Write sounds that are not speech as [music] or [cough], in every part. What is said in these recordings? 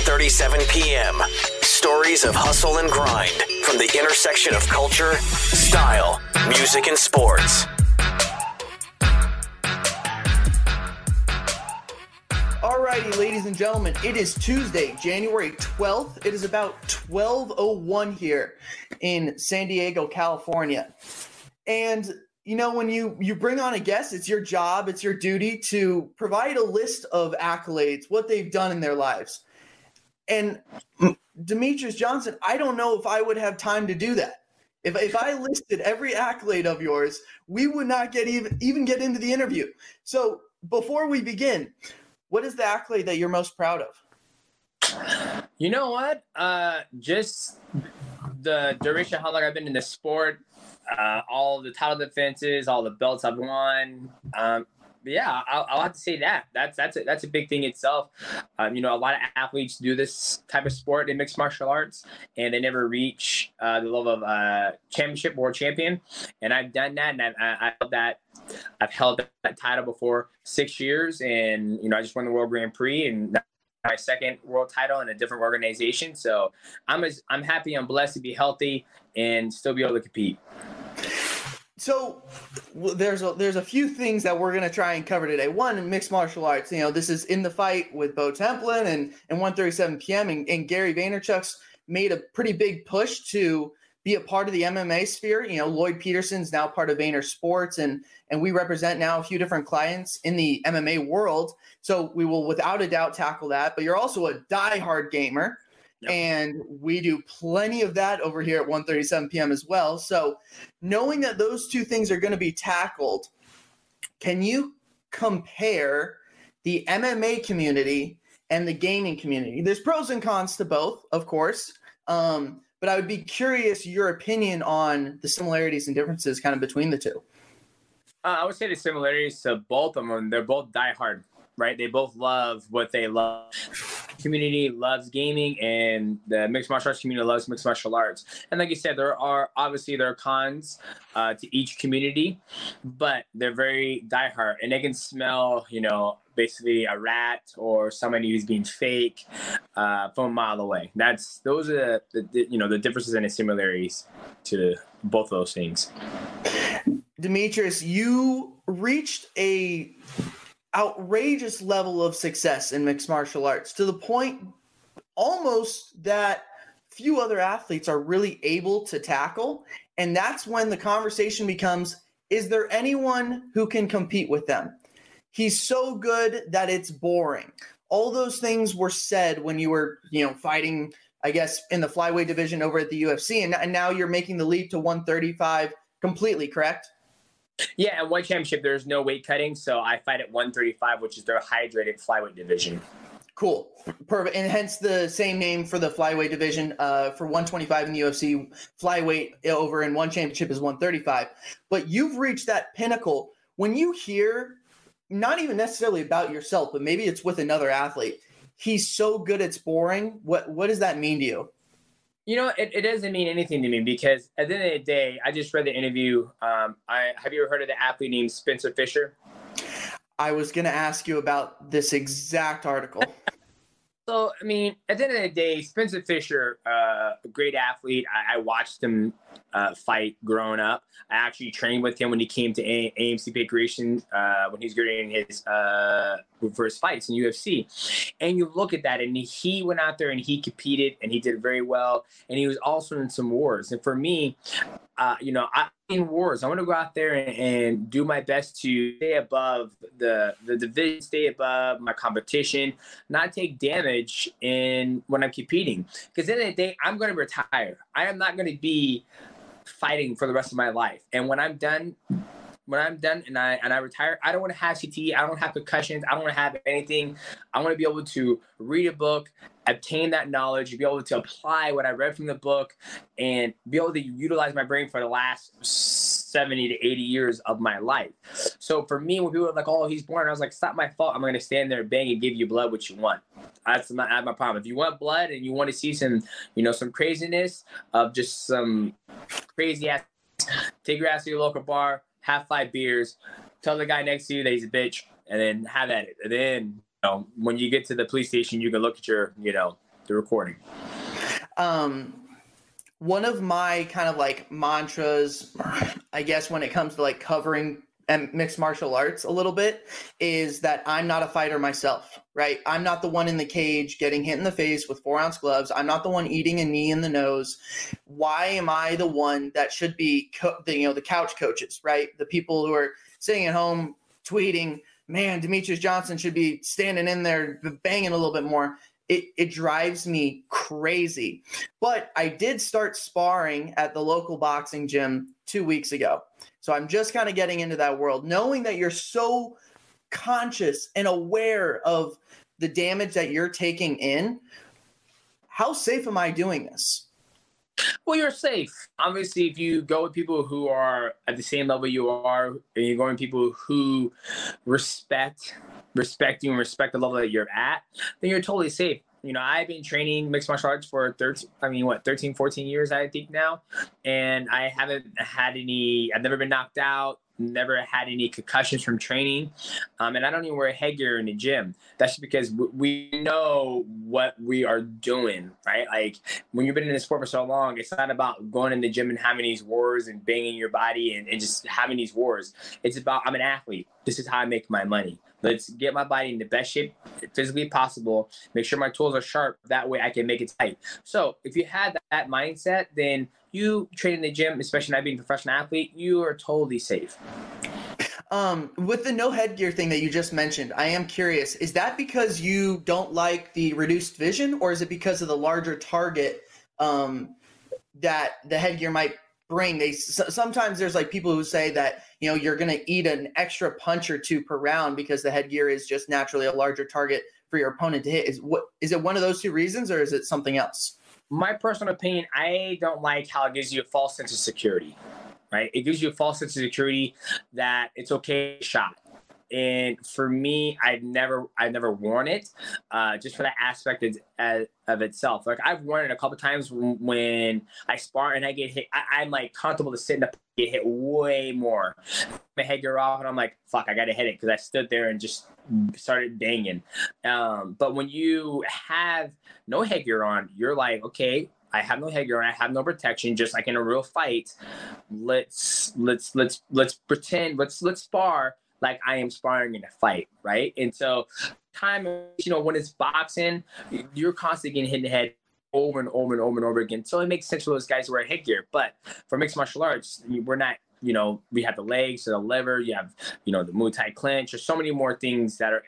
1:37 p.m. Stories of hustle and grind from the intersection of culture, style, music, and sports. Alrighty, ladies and gentlemen, it is Tuesday, January 12th. It is about 12:01 here in San Diego, California. And you know when you you bring on a guest, it's your job, it's your duty to provide a list of accolades, what they've done in their lives. And Demetrious Johnson, I don't know if I would have time to do that. If, if I listed every accolade of yours, we would not get even even get into the interview. So before we begin, what is the accolade that you're most proud of? You know what? Uh, just the duration how long I've been in the sport, uh, all the title defenses, all the belts I've won. Um, yeah, I'll, I'll, have to say that. That's that's a, that's a big thing itself. Um, you know, a lot of athletes do this type of sport in mixed martial arts, and they never reach uh, the level of uh, championship world champion. And I've done that, and I've, I, held that. I've held that title before six years, and you know, I just won the World Grand Prix, and my second world title in a different organization. So I'm as I'm happy, I'm blessed to be healthy and still be able to compete. So there's a there's a few things that we're gonna try and cover today. One, mixed martial arts. You know, this is in the fight with Bo Templin and and 1:37 p.m. And, and Gary Vaynerchuk's made a pretty big push to be a part of the MMA sphere. You know, Lloyd Peterson's now part of Vayner Sports, and and we represent now a few different clients in the MMA world. So we will without a doubt tackle that. But you're also a diehard gamer. Yep. And we do plenty of that over here at 1:37 p.m. as well. So, knowing that those two things are going to be tackled, can you compare the MMA community and the gaming community? There's pros and cons to both, of course. Um, but I would be curious your opinion on the similarities and differences kind of between the two. Uh, I would say the similarities to both of them. They're both diehard right? They both love what they love. Community loves gaming, and the mixed martial arts community loves mixed martial arts. And like you said, there are obviously there are cons uh, to each community, but they're very diehard, and they can smell, you know, basically a rat or somebody who's being fake uh, from a mile away. That's those are the, the you know the differences and the similarities to both of those things. Demetrious, you reached a outrageous level of success in mixed martial arts to the point almost that few other athletes are really able to tackle. And that's when the conversation becomes is there anyone who can compete with them? He's so good that it's boring. All those things were said when you were, you know, fighting, I guess, in the flyweight division over at the UFC. And, and now you're making the leap to 135 completely, correct? Yeah, at one championship, there's no weight cutting, so I fight at 135, which is their hydrated flyweight division. Cool, perfect, and hence the same name for the flyweight division. Uh, for 125 in the UFC, flyweight over in one championship is 135. But you've reached that pinnacle when you hear, not even necessarily about yourself, but maybe it's with another athlete. He's so good, it's boring. What what does that mean to you? You know, it, it doesn't mean anything to me because at the end of the day, I just read the interview. Um, I have you ever heard of the athlete named Spencer Fisher? I was going to ask you about this exact article. [laughs] so, I mean, at the end of the day, Spencer Fisher, uh, a great athlete. I, I watched him uh, fight growing up. I actually trained with him when he came to A- AMC Pankration uh, when he was getting his uh, first fights in UFC. And you look at that, and he went out there and he competed and he did very well. And he was also in some wars. And for me, uh, you know, I in wars. I want to go out there and, and, do my best to stay above the the division, stay above my competition, not take damage in when I'm competing. Because of the day, I'm going to retire. I am not going to be fighting for the rest of my life. And when I'm done, when I'm done and I and I retire, I don't want to have CTE. I don't have concussions. I don't want to have anything. I want to be able to read a book, obtain that knowledge, be able to apply what I read from the book, and be able to utilize my brain for the last 70 to 80 years of my life. So for me, when people are like, "Oh, he's born," I was like, "It's not my fault. I'm going to stand there, and bang, and give you blood what you want." That's my, that's my problem. If you want blood and you want to see some, you know, some craziness of just some crazy ass, take your ass to your local bar, have five beers, tell the guy next to you that he's a bitch, and then have at it. And then, you know, when you get to the police station, you can look at your, you know, the recording. Um, one of my kind of like mantras, I guess, when it comes to like covering and mixed martial arts a little bit is that I'm not a fighter myself, right? I'm not the one in the cage getting hit in the face with four ounce gloves. I'm not the one eating a knee in the nose. Why am I the one that should be, co- the, you know, the couch coaches, right? The people who are sitting at home tweeting, man, Demetrious Johnson should be standing in there banging a little bit more. It, it drives me crazy. But I did start sparring at the local boxing gym two weeks ago. So I'm just kind of getting into that world, knowing that you're so conscious and aware of the damage that you're taking in. How safe am I doing this? Well, you're safe. Obviously, if you go with people who are at the same level you are, and you're going with people who respect respect you and respect the level that you're at, then you're totally safe. You know, I've been training mixed martial arts for 13, I mean, what, 13, 14 years, I think now. And I haven't had any, I've never been knocked out, never had any concussions from training. Um, and I don't even wear a headgear in the gym. That's because we know what we are doing, right? Like when you've been in the sport for so long, it's not about going in the gym and having these wars and banging your body and, and just having these wars. It's about, I'm an athlete. This is how I make my money. Let's get my body in the best shape physically possible. Make sure my tools are sharp. That way I can make it tight. So if you had that mindset, then you train in the gym, especially not being a professional athlete, you are totally safe. Um, with the no headgear thing that you just mentioned, I am curious. Is that because you don't like the reduced vision, or is it because of the larger target um, that the headgear might bring? They sometimes there's like people who say that you know you're going to eat an extra punch or two per round because the headgear is just naturally a larger target for your opponent to hit. Is what is it one of those two reasons, or is it something else? My personal opinion, I don't like how it gives you a false sense of security. Right, it gives you a false sense of security that it's okay to shot and for me i've never i've never worn it uh, just for that aspect of, uh, of itself. Like i've worn it a couple times when i spar and i get hit I, am like comfortable to sit in the get hit way more. My headgear off and i'm like fuck i gotta hit it because i stood there and just started banging. Um, but when you have no headgear on you're like okay I have no headgear I have no protection, just like in a real fight. Let's let's let's let's pretend let's let's spar like I am sparring in a fight, right? And so, time, you know, when it's boxing, you're constantly getting hit in the head over and over and over and over again. So it makes sense for those guys to wear headgear. But for mixed martial arts, we're not. You know, we have the legs, and the lever. You have, you know, the Muay Thai clinch. There's so many more things that are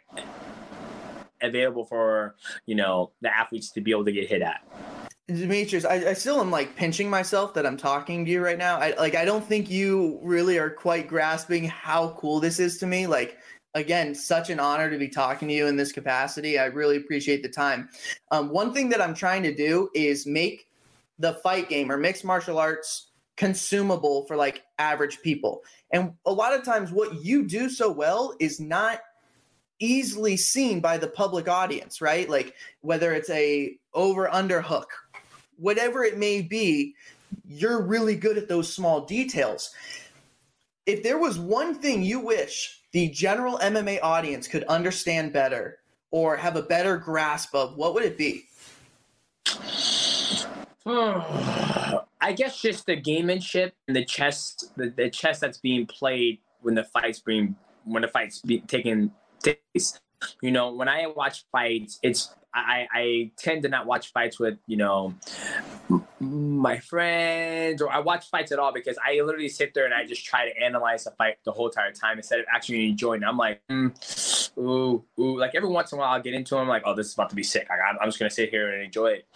available for you know the athletes to be able to get hit at. Demetrious, I, I still am like pinching myself that I'm talking to you right now. I like I don't think you really are quite grasping how cool this is to me. Like again, such an honor to be talking to you in this capacity. I really appreciate the time. Um, one thing that I'm trying to do is make the fight game or mixed martial arts consumable for like average people. And a lot of times, what you do so well is not easily seen by the public audience, right? Like whether it's a over under hook whatever it may be, you're really good at those small details. If there was one thing you wish the general MMA audience could understand better or have a better grasp of, what would it be? Hmm. I guess just the gamemanship and the chess, the, the chess that's being played when the fights being when the fights be taking place. You know, when I watch fights, it's I, I tend to not watch fights with you know my friends or I watch fights at all because I literally sit there and I just try to analyze the fight the whole entire time instead of actually enjoying it. I'm like, mm, ooh, ooh. Like every once in a while I'll get into them like, oh, this is about to be sick. Like, I'm just gonna sit here and enjoy it.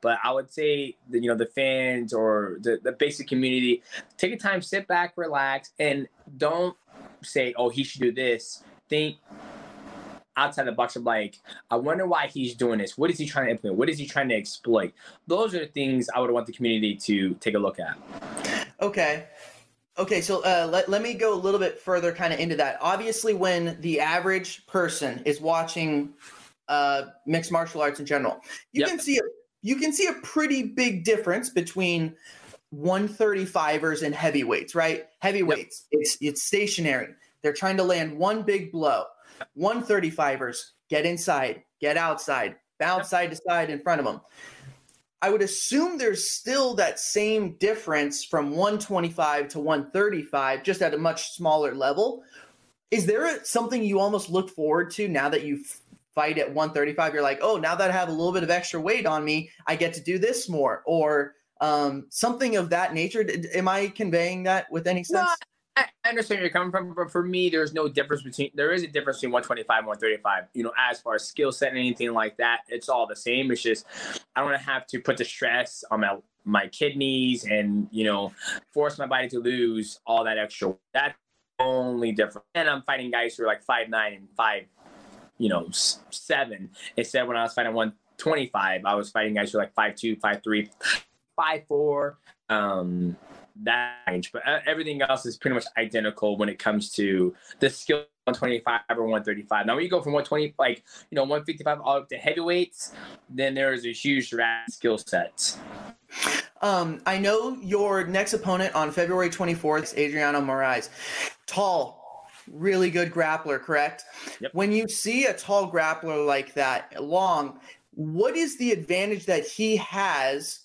But I would say that, you know the fans or the, the basic community take a time, sit back, relax, and don't say, oh, he should do this. Think outside the box of like, I wonder why he's doing this. What is he trying to implement? What is he trying to exploit? Those are the things I would want the community to take a look at. Okay. Okay, so uh, let, let me go a little bit further kind of into that. Obviously, when the average person is watching uh, mixed martial arts in general, you yep. can see a you can see a pretty big difference between 135ers and heavyweights, right? Heavyweights, yep. it's it's stationary. They're trying to land one big blow. 135ers get inside, get outside, bounce side to side in front of them. I would assume there's still that same difference from 125 to 135, just at a much smaller level. Is there something you almost look forward to now that you fight at 135? You're like, oh, now that I have a little bit of extra weight on me, I get to do this more, or um, something of that nature. Am I conveying that with any sense? I understand where you're coming from, but for me, there's no difference between. There is a difference between 125 and 135. You know, as far as skill set and anything like that, it's all the same. It's just I don't have to put the stress on my my kidneys and you know force my body to lose all that extra. That's only different. And I'm fighting guys who are like five nine and five, you know, seven. Instead, when I was fighting 125, I was fighting guys who are like five two, five three, five four. Um, that range, but uh, everything else is pretty much identical when it comes to the skill 125 or 135. Now, when you go from 120, like, you know, 155 all up to heavyweights, then there is a huge skill sets. Um, I know your next opponent on February 24th is Adriano Moraes. Tall, really good grappler, correct? Yep. When you see a tall grappler like that, long, what is the advantage that he has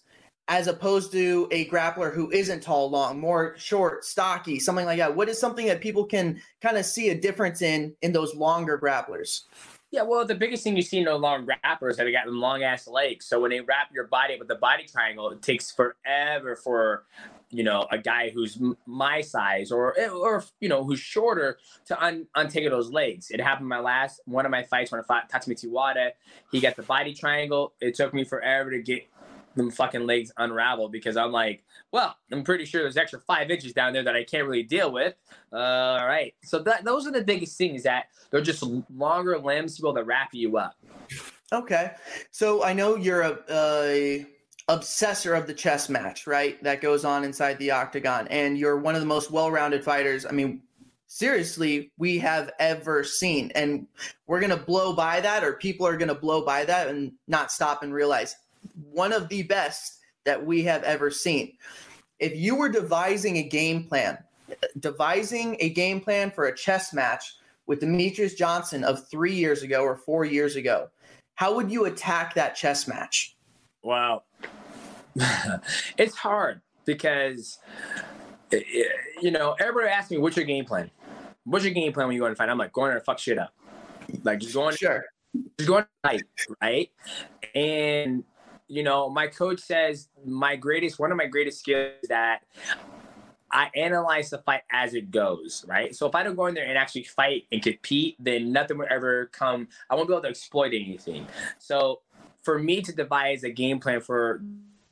as opposed to a grappler who isn't tall, long, more short, stocky, something like that? What is something that people can kind of see a difference in in those longer grapplers? Yeah, well, the biggest thing you see in the long rappers is that they got long ass legs. So when they wrap your body up with the body triangle, it takes forever for you know a guy who's my size or eh, or you know who's shorter to un, untangle those legs. It happened my last one of my fights when I fought Tatsumitsu Wada. He got the body triangle. It took me forever to get them fucking legs unravel because I'm like, well, I'm pretty sure there's extra five inches down there that I can't really deal with. Uh, all right. So that those are the biggest things that they're just longer limbs able to wrap you up. Okay. So I know you're a, a obsessor of the chess match, right? That goes on inside the octagon. And you're one of the most well-rounded fighters. I mean, seriously we have ever seen and we're going to blow by that or people are going to blow by that and not stop and realize one of the best that we have ever seen. If you were devising a game plan, devising a game plan for a chess match with Demetrious Johnson of three years ago or four years ago, how would you attack that chess match? Wow. [laughs] it's hard because, you know, everybody asks me, what's your game plan? What's your game plan when you go and fight? I'm like, going there to fuck shit up. Like, just going, sure. just going to fight, right? And you know, my coach says my greatest, one of my greatest skills is that I analyze the fight as it goes, right? So if I don't go in there and actually fight and compete, then nothing will ever come. I won't be able to exploit anything. So for me to devise a game plan for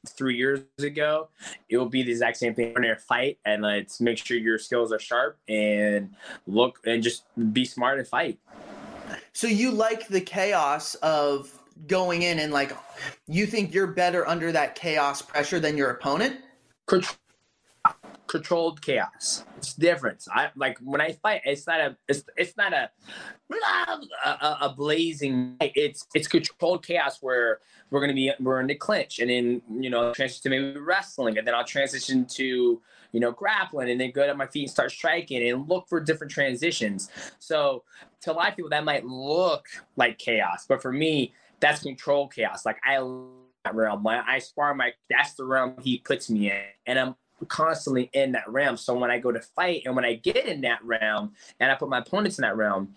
three years ago, it will be the exact same thing. We're fight and let's make sure your skills are sharp and look and just be smart and fight. So you like the chaos of going in and like you think you're better under that chaos pressure than your opponent? Controlled chaos. It's different. I like when I fight. It's not a. It's it's not a. A, a blazing. It's it's controlled chaos where we're gonna be we're in the clinch and then you know transition to maybe wrestling and then I'll transition to you know grappling and then go to my feet and start striking and look for different transitions. So to a lot of people that might look like chaos, but for me that's control chaos. Like I that realm. I spar my that's the realm he puts me in. And I'm constantly in that realm. So when I go to fight and when I get in that realm and I put my opponents in that realm,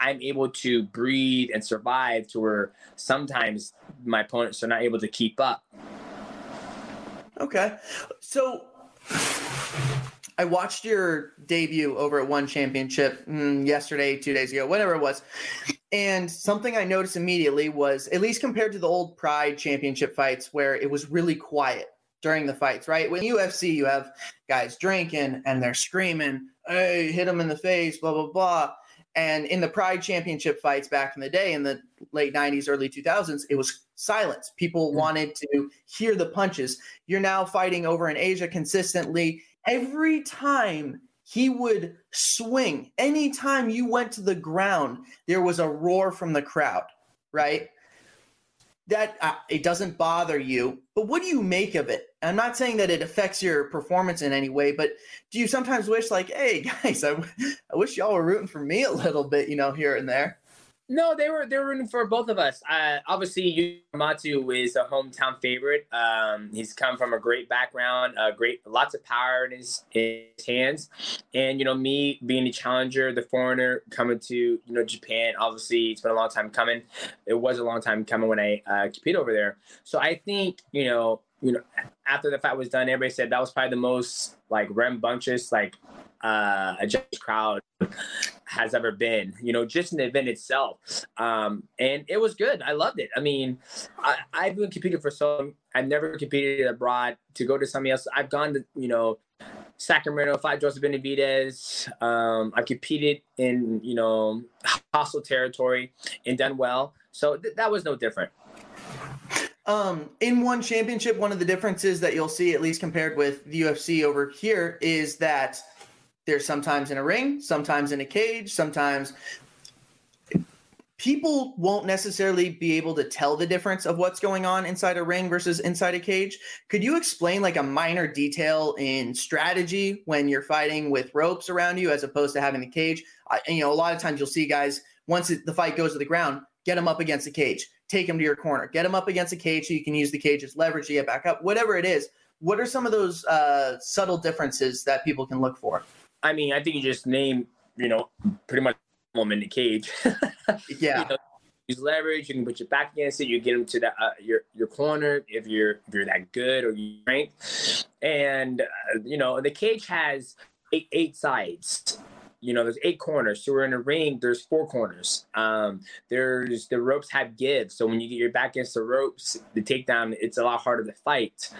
I'm able to breathe and survive to where sometimes my opponents are not able to keep up. Okay. So I watched your debut over at One Championship mm, yesterday, two days ago, whatever it was. And something I noticed immediately was, at least compared to the old Pride Championship fights, where it was really quiet during the fights, right? When UFC, you have guys drinking and they're screaming, hey, hit them in the face, blah, blah, blah. And in the Pride Championship fights back in the day, in the late 90s, early 2000s, it was silence. People mm-hmm. wanted to hear the punches. You're now fighting over in Asia consistently every time he would swing, anytime you went to the ground, there was a roar from the crowd, right? That uh, it doesn't bother you, but what do you make of it? I'm not saying that it affects your performance in any way, but do you sometimes wish, like, hey [laughs] guys, I, I wish y'all were rooting for me a little bit, you know, here and there? No, they were they were rooting for both of us. Uh, obviously, Matu is a hometown favorite. Um, he's come from a great background, uh, great lots of power in his, his hands, and you know me being a challenger, the foreigner coming to you know Japan. Obviously, it's been a long time coming. It was a long time coming when I uh, competed over there. So I think you know you know after the fight was done, everybody said that was probably the most like rambunctious like uh, a judge crowd has ever been, you know, just the event itself. Um, and it was good. I loved it. I mean, I, I've been competing for so long. I've never competed abroad to go to something else. I've gone to, you know, Sacramento, fight Joseph Benavidez. Um, I've competed in, you know, hostile territory and done well. So th- that was no different. Um, in one championship, one of the differences that you'll see, at least compared with the UFC over here, is that they're sometimes in a ring, sometimes in a cage, sometimes people won't necessarily be able to tell the difference of what's going on inside a ring versus inside a cage. Could you explain like a minor detail in strategy when you're fighting with ropes around you as opposed to having the cage? I, you know, a lot of times you'll see guys once the fight goes to the ground, get them up against the cage, take them to your corner, get them up against the cage so you can use the cage as leverage to get back up, whatever it is. What are some of those uh, subtle differences that people can look for? I mean, I think you just name, you know, pretty much them in the cage. [laughs] yeah. You know, use leverage. You can put your back against it. You get them to the uh, your your corner if you're if you're that good or you strength. And uh, you know, the cage has eight eight sides you know, there's eight corners. So we're in a ring. There's four corners. Um, there's the ropes have give. So when you get your back against the ropes, the takedown, it's a lot harder to fight.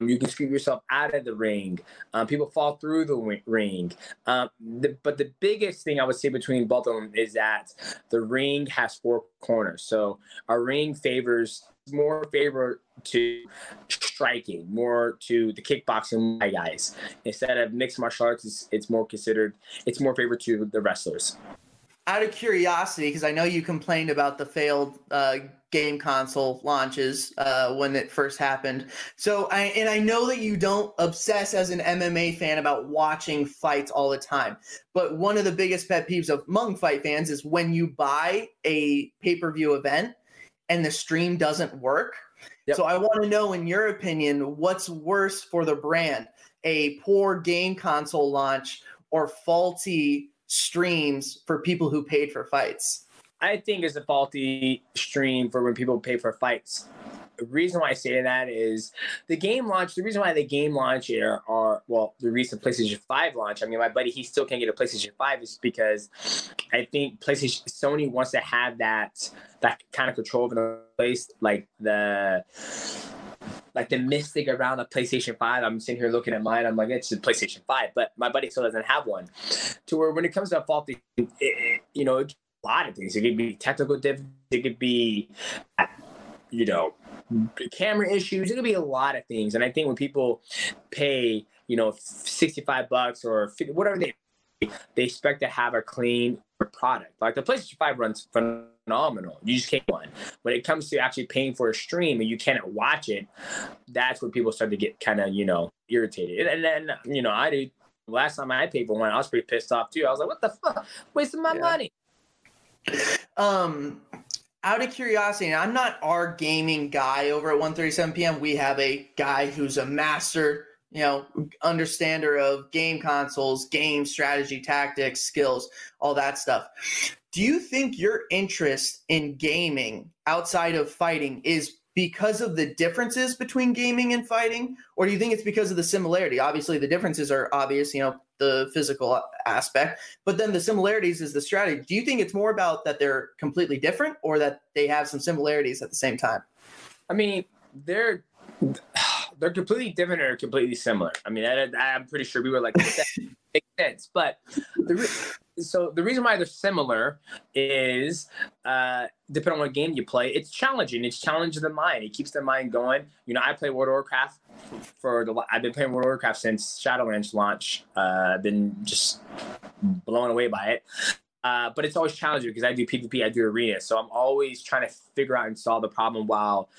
Um, you can scoop yourself out of the ring. Um, people fall through the ring. Um, the, but the biggest thing I would say between both of them is that the ring has four corners. So our ring favors more favor to striking, more to the kickboxing guys. Instead of mixed martial arts, it's, it's more considered, it's more favored to the wrestlers. Out of curiosity, because I know you complained about the failed uh, game console launches uh, when it first happened. So, I, and I know that you don't obsess as an MMA fan about watching fights all the time. But one of the biggest pet peeves of among fight fans is when you buy a pay per view event and the stream doesn't work. Yep. So I want to know, in your opinion, what's worse for the brand: a poor game console launch or faulty streams for people who paid for fights? I think it's a faulty stream for when people pay for fights the reason why I say that is the game launch. The reason why the game launch are, are well, the recent PlayStation Five launch. I mean, my buddy he still can't get a PlayStation Five is because I think PlayStation Sony wants to have that that kind of control over the place, like the like the mystic around the PlayStation 5. I'm sitting here looking at mine. I'm like, it's a PlayStation 5, but my buddy still doesn't have one. To where when it comes to a faulty, it, you know, a lot of things. It could be technical difficulties. It could be, you know, camera issues. It could be a lot of things. And I think when people pay, you know, 65 bucks or 50, whatever they they expect to have a clean product. Like the PlayStation 5 runs phenomenal. You just can't one. When it comes to actually paying for a stream and you cannot watch it, that's where people start to get kind of, you know, irritated. And then, you know, I do. Last time I paid for one, I was pretty pissed off too. I was like, what the fuck? Wasting my yeah. money. Um, out of curiosity, I'm not our gaming guy over at 1:37 p.m. We have a guy who's a master, you know, understander of game consoles, game strategy, tactics, skills, all that stuff. Do you think your interest in gaming outside of fighting is because of the differences between gaming and fighting or do you think it's because of the similarity obviously the differences are obvious you know the physical aspect but then the similarities is the strategy. Do you think it's more about that they're completely different or that they have some similarities at the same time? I mean they're they're completely different or completely similar. I mean I, am pretty sure we were like [laughs] makes sense. But the, so the reason why they're similar is uh, depending on what game you play, it's challenging. It's challenging the mind. It keeps the mind going. You know, I play World of Warcraft for the. I've been playing World of Warcraft since Shadowlands launch. Uh, been just blown away by it. Uh, but it's always challenging because I do PvP, I do arena, so I'm always trying to figure out and solve the problem while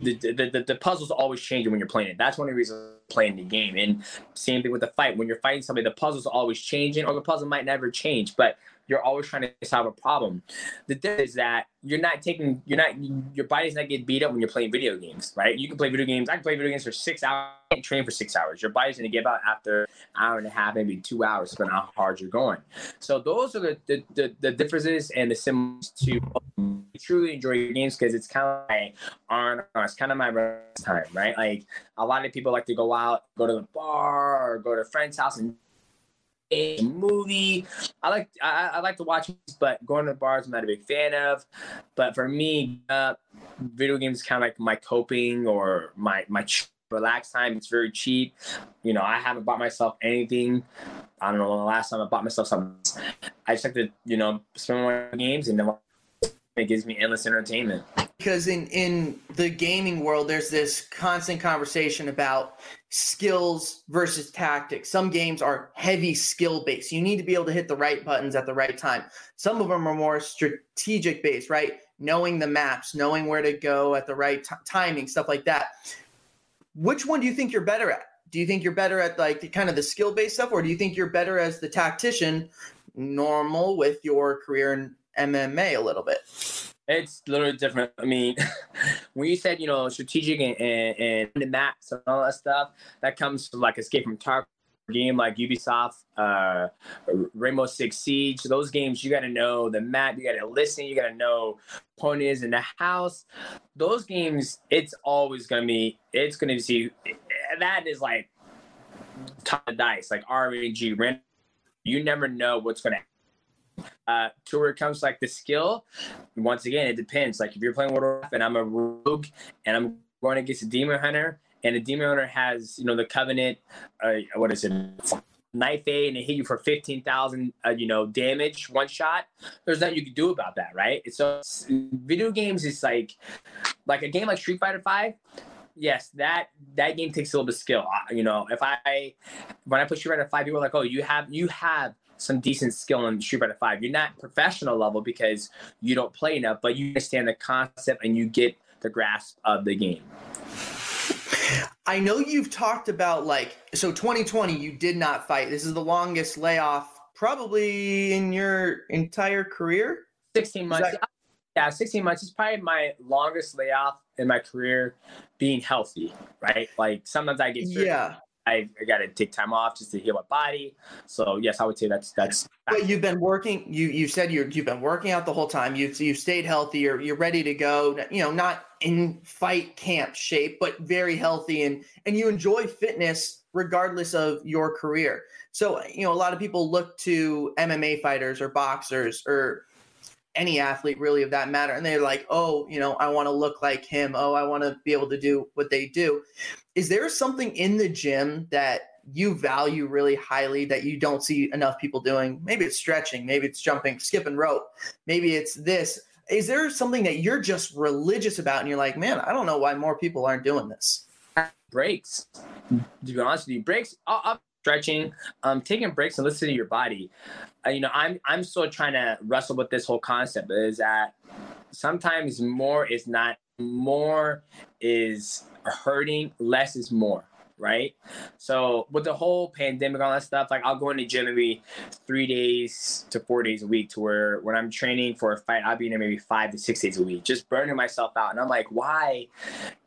the the, the, the puzzle's always changing when you're playing it. That's one of the reasons playing the game. And same thing with the fight. When you're fighting somebody, the puzzle's always changing, or the puzzle might never change, but you're always trying to solve a problem. The thing is that you're not taking, you're not, your body's not getting beat up when you're playing video games, right? You can play video games. I can play video games for six hours, train for six hours. Your body's going to give out after an hour and a half, maybe two hours, depending on how hard you're going. So those are the the, the, the differences and the similarities to truly enjoy your games because it's kind of my on, it's kind of my rest time, right? Like a lot of people like to go out, go to the bar, or go to a friend's house and a movie. I like I, I like to watch, but going to bars I'm not a big fan of. But for me, uh, video games kind of like my coping or my my relax time. It's very cheap. You know, I haven't bought myself anything. I don't know the last time I bought myself something. I just like to you know spend my games and then it gives me endless entertainment because in in the gaming world there's this constant conversation about skills versus tactics. Some games are heavy skill based. You need to be able to hit the right buttons at the right time. Some of them are more strategic based right? Knowing the maps knowing where to go at the right t- timing stuff like that. Which one do you think you're better at? Do you think you're better at like the kind of the skill based stuff or do you think you're better as the tactician normal with your career in MMA a little bit. It's literally different. I mean, [laughs] when you said, you know, strategic and, and, and the maps and all that stuff, that comes from like Escape from Tarkov game like Ubisoft, uh, Rainbow Six Siege. Those games, you got to know the map, you got to listen, you got to know point is in the house. Those games, it's always gonna be, it's gonna be. That is like top of dice, like RNG. You never know what's gonna uh, to where it comes like the skill, once again, it depends. Like if you're playing World of Warcraft and I'm a rogue and I'm going against a demon hunter, and the demon hunter has, you know, the covenant, uh, what is it? Night Fae and it hit you for 15,000, uh, you know, damage one shot. There's nothing you can do about that, right? So video games is like, like a game like Street Fighter 5 yes, that that game takes a little bit of skill. You know, if I when I put Street Fighter Five, people are like, oh, you have you have some decent skill in Street Fighter Five. You're not professional level because you don't play enough, but you understand the concept and you get the grasp of the game. I know you've talked about like so 2020 you did not fight. This is the longest layoff probably in your entire career. 16 months. That- yeah, 16 months is probably my longest layoff in my career being healthy, right? Like sometimes I get yeah. I, I got to take time off just to heal my body. So yes, I would say that's that's. But you've been working. You you said you you've been working out the whole time. You've you've stayed healthy. You're you're ready to go. You know, not in fight camp shape, but very healthy, and and you enjoy fitness regardless of your career. So you know, a lot of people look to MMA fighters or boxers or any athlete really of that matter and they're like oh you know i want to look like him. Oh i want to be able to do what they do. Is there something in the gym that you value really highly that you don't see enough people doing? Maybe it's stretching maybe it's jumping skipping rope maybe it's this. Is there something that you're just religious about and you're like man i don't know why more people aren't doing this. Breaks. To be honest with you breaks I'll, I'll stretching, um, taking breaks and listening to your body. Uh, you know, I'm I'm still trying to wrestle with this whole concept. Is that sometimes more is not more is hurting, less is more right? So with the whole pandemic, all that stuff, like I'll go into gym maybe three days to four days a week to where when I'm training for a fight, I'll be in there maybe five to six days a week, just burning myself out. And I'm like, why?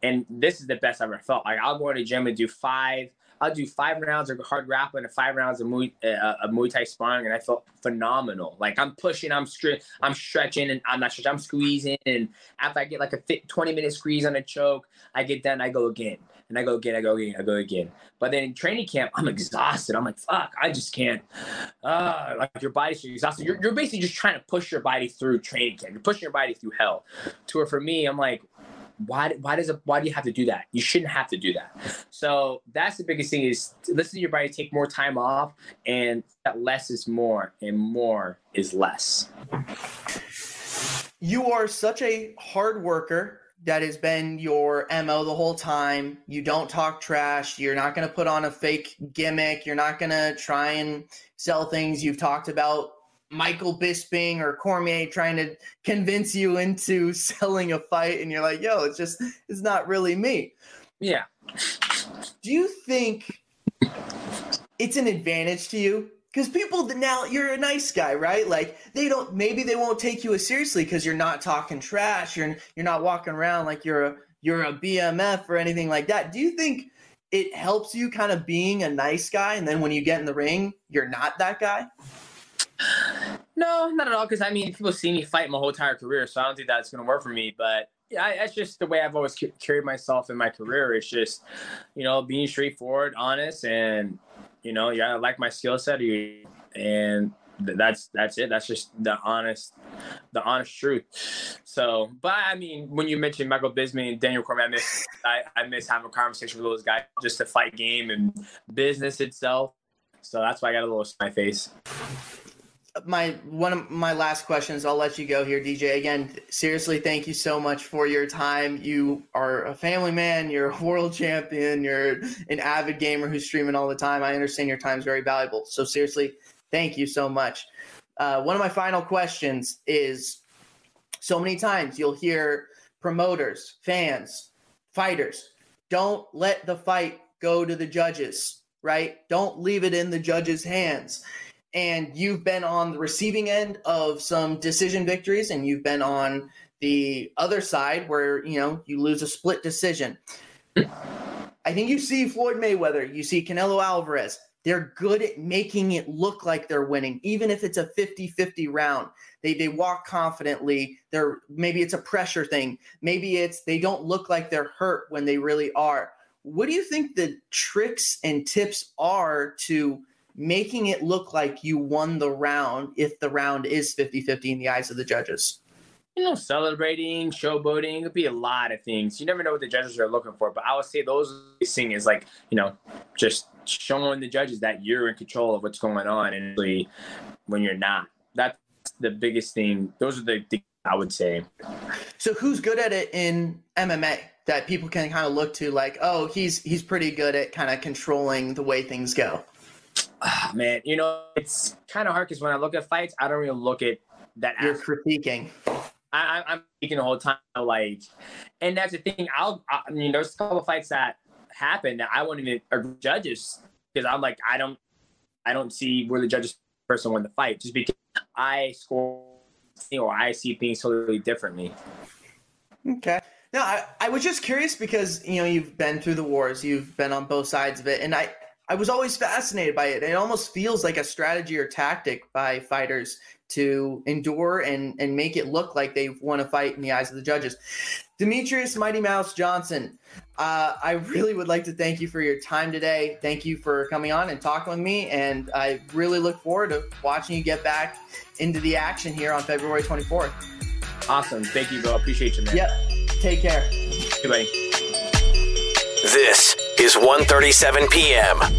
And this is the best I've ever felt. Like I'll go into gym and do five I'll do five rounds of hard grappling and five rounds of Muay, uh, of Muay Thai sparring, and I felt phenomenal. Like I'm pushing, I'm stri- I'm stretching, and I'm not stretching, I'm squeezing. And after I get like a fit, 20 minute squeeze on a choke, I get done, I go again, and I go again, I go again, I go again. But then in training camp, I'm exhausted. I'm like, fuck, I just can't. Uh, like your body's exhausted. You're, you're basically just trying to push your body through training camp. You're pushing your body through hell. To where for me, I'm like, why why does it why do you have to do that? You shouldn't have to do that. So that's the biggest thing is listen to your body take more time off and that less is more and more is less. You are such a hard worker that has been your mo the whole time. You don't talk trash. You're not going to put on a fake gimmick. You're not going to try and sell things you've talked about Michael Bisping or Cormier trying to convince you into [laughs] selling a fight, and you're like, yo, it's just, it's not really me. Yeah. Do you think it's an advantage to you because people now you're a nice guy, right? Like they don't maybe they won't take you as seriously because you're not talking trash. You're you're not walking around like you're a you're a BMF or anything like that. Do you think it helps you kind of being a nice guy, and then when you get in the ring, you're not that guy? No, not at all. Because I mean, people see me fight my whole entire career, so I don't think that's going to work for me. But yeah, that's just the way I've always carried myself in my career. It's just, you know, being straightforward, honest, and you know, yeah, I like my skill set, and that's that's it. That's just the honest, the honest truth. So, but I mean, when you mentioned Michael Bisping and Daniel Cormier, I miss I, I miss having a conversation with those guys just to fight game and business itself. So that's why I got a little my face my one of my last questions i'll let you go here dj again seriously thank you so much for your time. You are a family man you're a world champion you're an avid gamer who's streaming all the time. I understand your time is very valuable. So seriously thank you so much. Uh, one of my final questions is so many times you'll hear promoters fans fighters don't let the fight go to the judges right? Don't leave it in the judges hands and you've been on the receiving end of some decision victories and you've been on the other side where you know you lose a split decision. I think you see floyd mayweather you see canelo alvarez. They're good at making it look like they're winning even if it's a 50-50 round. They they walk confidently. They're maybe it's a pressure thing. Maybe it's they don't look like they're hurt when they really are. What do you think the tricks and tips are to making it look like you won the round if the round is 50 50 in the eyes of the judges? You know, celebrating, showboating, it could be a lot of things. You never know what the judges are looking for, but I would say those thing is like, you know, just showing the judges that you're in control of what's going on and really when you're not. That's the biggest thing. Those are the things I would say. So who's good at it in MMA that people can kind of look to like, oh, he's he's pretty good at kind of controlling the way things go? Oh, man, you know, it's kind of hard because when I look at fights, I don't really look at that. You're aspect. critiquing. I, am speaking the whole time, like, and that's the thing. I'll, I, mean, there's a couple of fights that happen that I won't even or judges because I'm like, I don't, I don't see where the judges person won the fight just because I score, you know, I see things totally differently. Okay. No, I, I was just curious because you know you've been through the wars, you've been on both sides of it, and I I was always fascinated by it. It almost feels like a strategy or tactic by fighters to endure and and make it look like they've won a fight in the eyes of the judges. Demetrious Mighty Mouse Johnson, uh, I really would like to thank you for your time today. Thank you for coming on and talking with me, and I really look forward to watching you get back into the action here on February 24th. Awesome. Thank you, Bill. Appreciate you, man. Yep. Take care. Goodbye. This is 1:37 p.m.